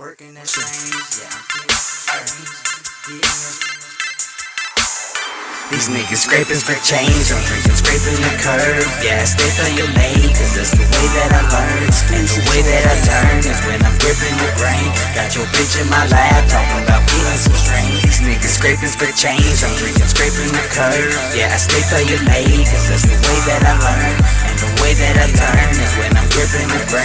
working. Yeah, I'm getting. These niggas scraping for change, I'm drinking, scraping the curb. Yeah, stay for your mate, cause that's the way that I learn. And the way that I turn is when I'm gripping the brain. Got your bitch in my lap, talking about getting some strain. These niggas scraping for change, I'm drinking, scraping the curb. Yeah, I stay for your mate, cause that's the way that I learn. And the way that I turn is when I'm gripping the brain.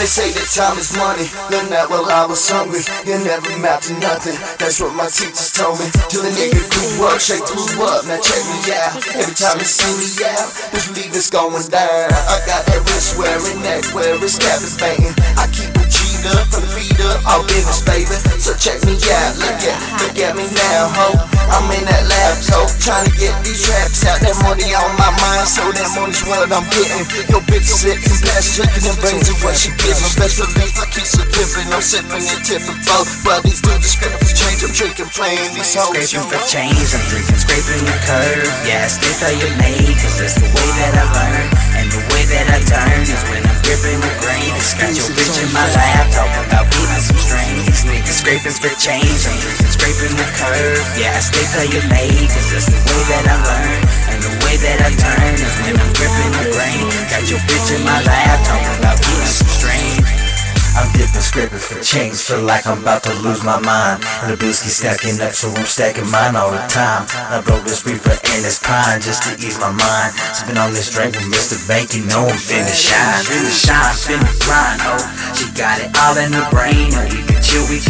They say that time is money. Learned that while I was hungry. You never amount to nothing. That's what my teachers told me. Till a nigga grew up, shake grew up. Now check me out. Every time you see me out, this believe it's going down. I got that wrist wearing, neck wearing, captivating. I keep it up, from feet up, all business, baby. So check me out, look at, look at me now, ho. I'm in that coat, trying to get these tracks out. That money on my mind, so that money's what I'm getting. Your bitch sitting past checking and brings it what she giving. Best believe I keep pimping, I'm sipping and tipping both. While these dudes spinning for change, I'm drinking, plain these hoes. Scraping for change, I'm drinking, scraping the curve. Yeah, I for your mate, cause that's the way that I learn. And the way that I turn is when I'm gripping the grain. Got your bitch in my lap, scraping for change, I'm scraping the curve. Yeah, I stay for your mate, cause that's the way that I learn. And the way that I turn is when I'm gripping the grain. Got your bitch in my lap, talking about getting some strain. I'm dipping, scraping for change. Feel like I'm about to lose my mind. The booski stacking up, so I'm stacking mine all the time. I broke this reefer and this pine just to ease my mind. Sipping on this drink with Mr. Bank, you know I'm finna shine. Finna shine, finna grind, oh She got it all in her brain, oh We can chill, we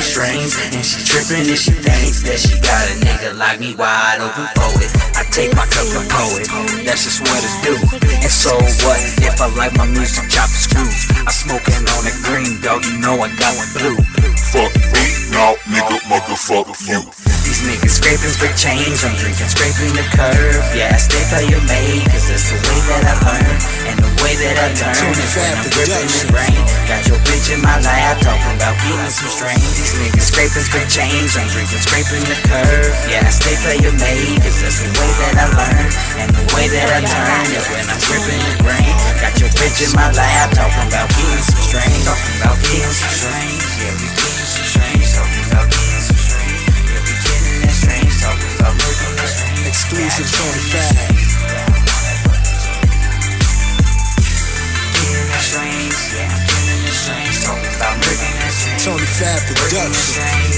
some strings And she trippin' and she thinks That she got a nigga like me wide open for it I take my cup and pour it That's just what it do And so what if I like my music chop and screws I smoking on that green, dog You know I got one blue Fuck me, now nigga, motherfuck you. These niggas scraping for change, I'm drinking, scraping the curve. Yeah, I stay for your mate, cause that's the way that I learn. And the way that I turn is when I'm gripping the brain. Got your bitch in my lap, talking about scraping for change, I'm drinking, scraping the curve. Yeah, I stay for your mate, cause that's the way that I learn. And the way that I turn is when I'm gripping the brain. Got your bitch in my lap, talking about getting that Production.